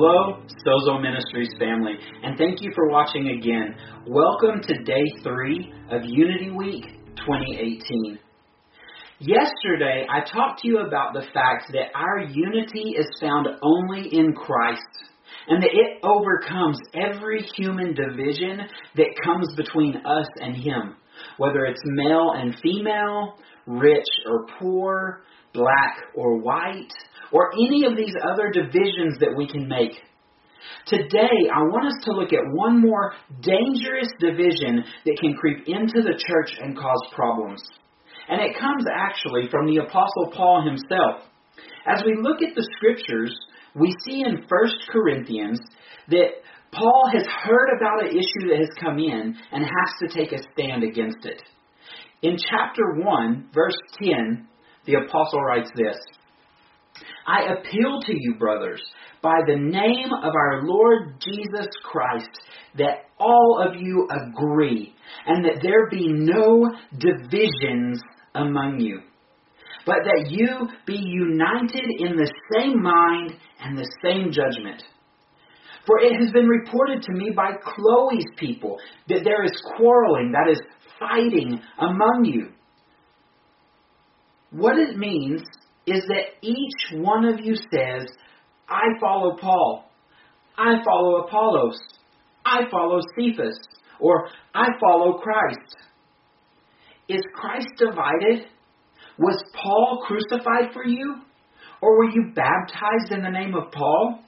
Hello, Sozo Ministries family, and thank you for watching again. Welcome to day three of Unity Week 2018. Yesterday, I talked to you about the fact that our unity is found only in Christ, and that it overcomes every human division that comes between us and Him, whether it's male and female, rich or poor, black or white, or any of these other divisions that we can make. Today, I want us to look at one more dangerous division that can creep into the church and cause problems. And it comes actually from the Apostle Paul himself. As we look at the scriptures, we see in 1 Corinthians that Paul has heard about an issue that has come in and has to take a stand against it. In chapter 1, verse 10, the apostle writes this I appeal to you, brothers, by the name of our Lord Jesus Christ, that all of you agree, and that there be no divisions among you, but that you be united in the same mind and the same judgment. For it has been reported to me by Chloe's people that there is quarreling, that is, fighting among you. What it means is that each one of you says, I follow Paul, I follow Apollos, I follow Cephas, or I follow Christ. Is Christ divided? Was Paul crucified for you? Or were you baptized in the name of Paul?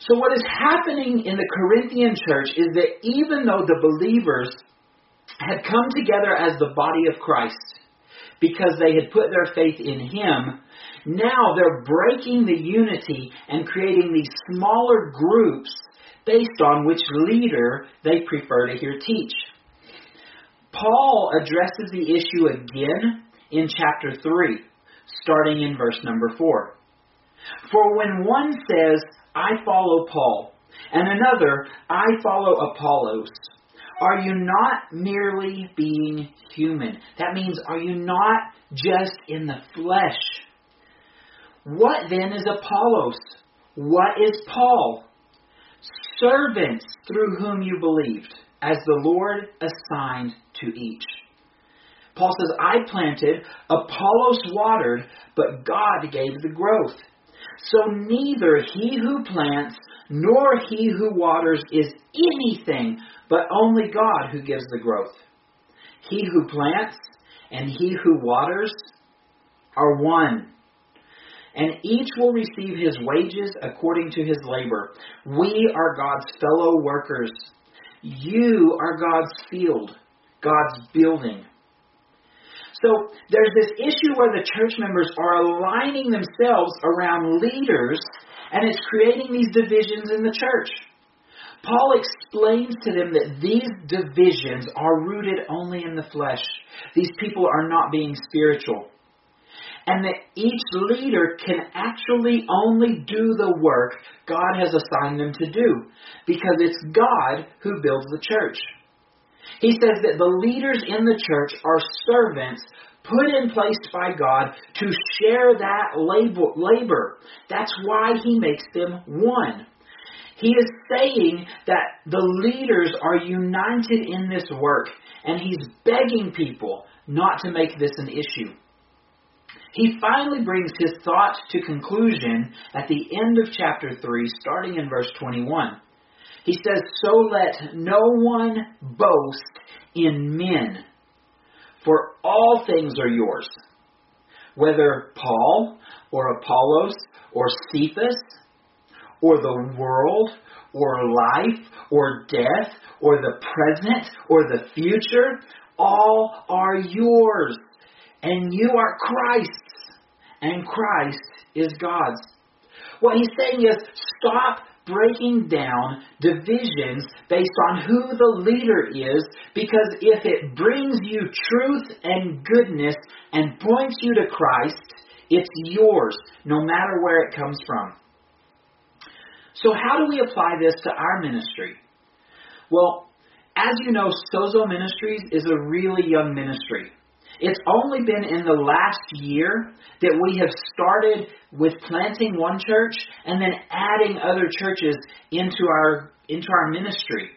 So, what is happening in the Corinthian church is that even though the believers had come together as the body of Christ, because they had put their faith in Him, now they're breaking the unity and creating these smaller groups based on which leader they prefer to hear teach. Paul addresses the issue again in chapter 3, starting in verse number 4. For when one says, I follow Paul, and another, I follow Apollos, are you not merely being human? That means, are you not just in the flesh? What then is Apollos? What is Paul? Servants through whom you believed, as the Lord assigned to each. Paul says, I planted, Apollos watered, but God gave the growth. So neither he who plants nor he who waters is anything, but only God who gives the growth. He who plants and he who waters are one. And each will receive his wages according to his labor. We are God's fellow workers. You are God's field, God's building. So there's this issue where the church members are aligning themselves around leaders, and it's creating these divisions in the church. Paul explains to them that these divisions are rooted only in the flesh. These people are not being spiritual. And that each leader can actually only do the work God has assigned them to do because it's God who builds the church. He says that the leaders in the church are servants put in place by God to share that labor. That's why he makes them one. He is saying that the leaders are united in this work, and he's begging people not to make this an issue. He finally brings his thought to conclusion at the end of chapter 3, starting in verse 21. He says, So let no one boast in men, for all things are yours, whether Paul or Apollos or Cephas or the world or life or death or the present or the future, all are yours. And you are Christ's, and Christ is God's. What he's saying is stop breaking down divisions based on who the leader is because if it brings you truth and goodness and points you to Christ, it's yours, no matter where it comes from. So, how do we apply this to our ministry? Well, as you know, Sozo Ministries is a really young ministry. It's only been in the last year that we have started with planting one church and then adding other churches into our into our ministry.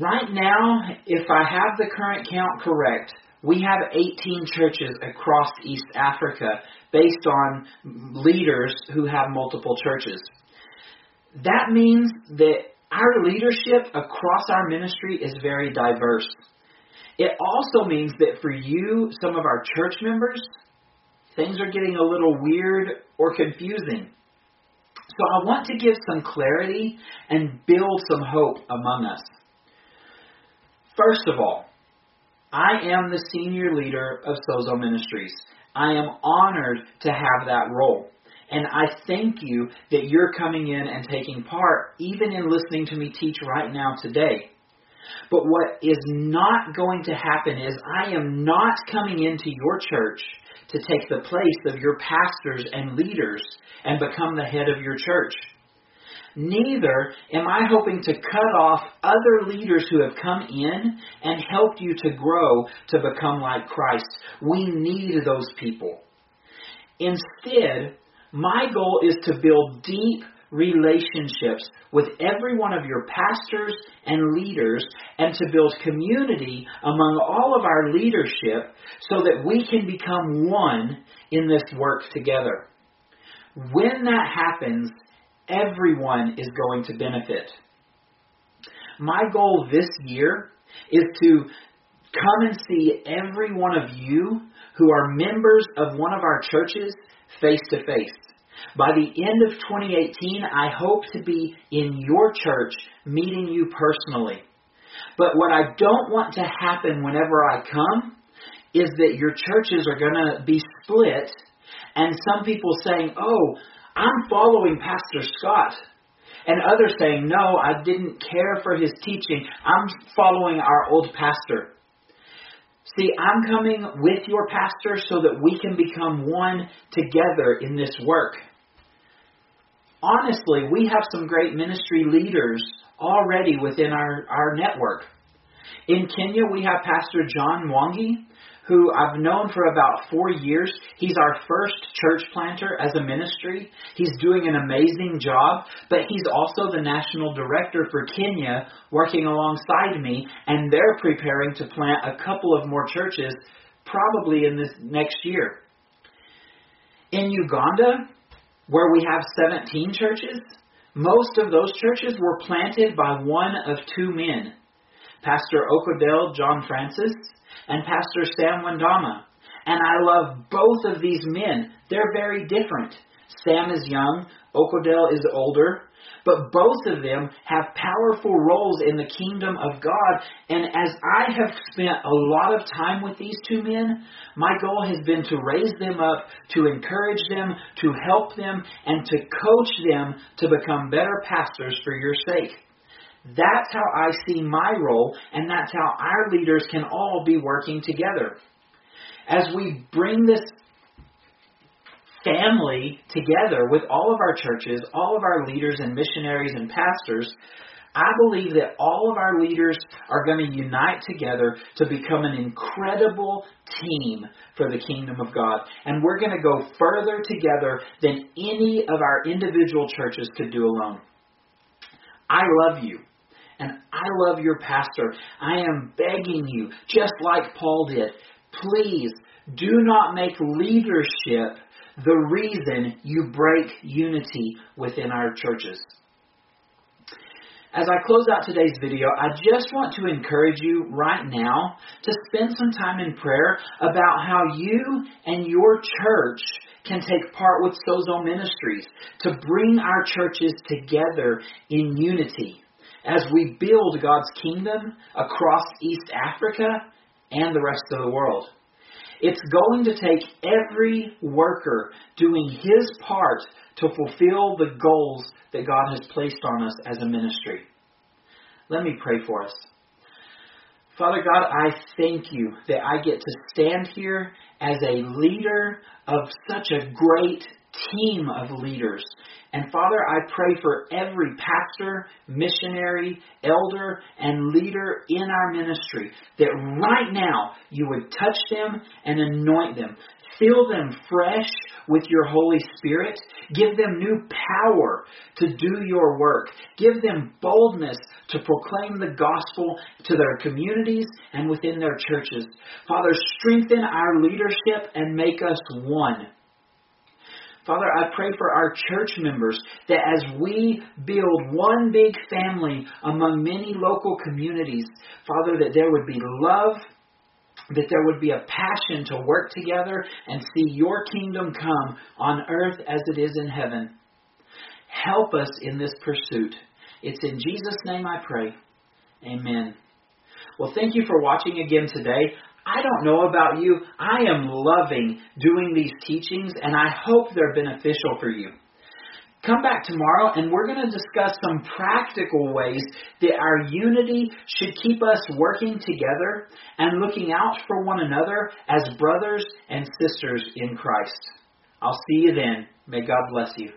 Right now, if I have the current count correct, we have 18 churches across East Africa based on leaders who have multiple churches. That means that our leadership across our ministry is very diverse. It also means that for you, some of our church members, things are getting a little weird or confusing. So I want to give some clarity and build some hope among us. First of all, I am the senior leader of Sozo Ministries. I am honored to have that role. And I thank you that you're coming in and taking part, even in listening to me teach right now today. But what is not going to happen is I am not coming into your church to take the place of your pastors and leaders and become the head of your church. Neither am I hoping to cut off other leaders who have come in and helped you to grow to become like Christ. We need those people. Instead, my goal is to build deep relationships with every one of your pastors and leaders and to build community among all of our leadership so that we can become one in this work together. When that happens, everyone is going to benefit. My goal this year is to come and see every one of you who are members of one of our churches face to face. By the end of 2018, I hope to be in your church meeting you personally. But what I don't want to happen whenever I come is that your churches are going to be split and some people saying, oh, I'm following Pastor Scott. And others saying, no, I didn't care for his teaching. I'm following our old pastor. See, I'm coming with your pastor so that we can become one together in this work. Honestly, we have some great ministry leaders already within our, our network. In Kenya, we have Pastor John Mwangi, who I've known for about four years. He's our first church planter as a ministry. He's doing an amazing job, but he's also the national director for Kenya, working alongside me, and they're preparing to plant a couple of more churches probably in this next year. In Uganda, where we have 17 churches, most of those churches were planted by one of two men Pastor Okodel John Francis and Pastor Sam Wandama. And I love both of these men. They're very different. Sam is young, Okodel is older, but both of them have powerful roles in the kingdom of God. And as I have spent a lot of time with these two men, my goal has been to raise them up, to encourage them, to help them, and to coach them to become better pastors for your sake. That's how I see my role, and that's how our leaders can all be working together. As we bring this family together with all of our churches, all of our leaders and missionaries and pastors, I believe that all of our leaders are going to unite together to become an incredible team for the kingdom of God. And we're going to go further together than any of our individual churches could do alone. I love you. And I love your pastor. I am begging you, just like Paul did, please do not make leadership the reason you break unity within our churches. As I close out today's video, I just want to encourage you right now to spend some time in prayer about how you and your church can take part with Sozo Ministries to bring our churches together in unity as we build God's kingdom across East Africa and the rest of the world. It's going to take every worker doing his part to fulfill the goals that God has placed on us as a ministry. Let me pray for us. Father God, I thank you that I get to stand here as a leader of such a great team of leaders. And Father, I pray for every pastor, missionary, elder, and leader in our ministry that right now you would touch them and anoint them. Fill them fresh with your Holy Spirit. Give them new power to do your work. Give them boldness to proclaim the gospel to their communities and within their churches. Father, strengthen our leadership and make us one. Father, I pray for our church members that as we build one big family among many local communities, Father, that there would be love that there would be a passion to work together and see your kingdom come on earth as it is in heaven. Help us in this pursuit. It's in Jesus' name I pray. Amen. Well, thank you for watching again today. I don't know about you. I am loving doing these teachings, and I hope they're beneficial for you. Come back tomorrow and we're going to discuss some practical ways that our unity should keep us working together and looking out for one another as brothers and sisters in Christ. I'll see you then. May God bless you.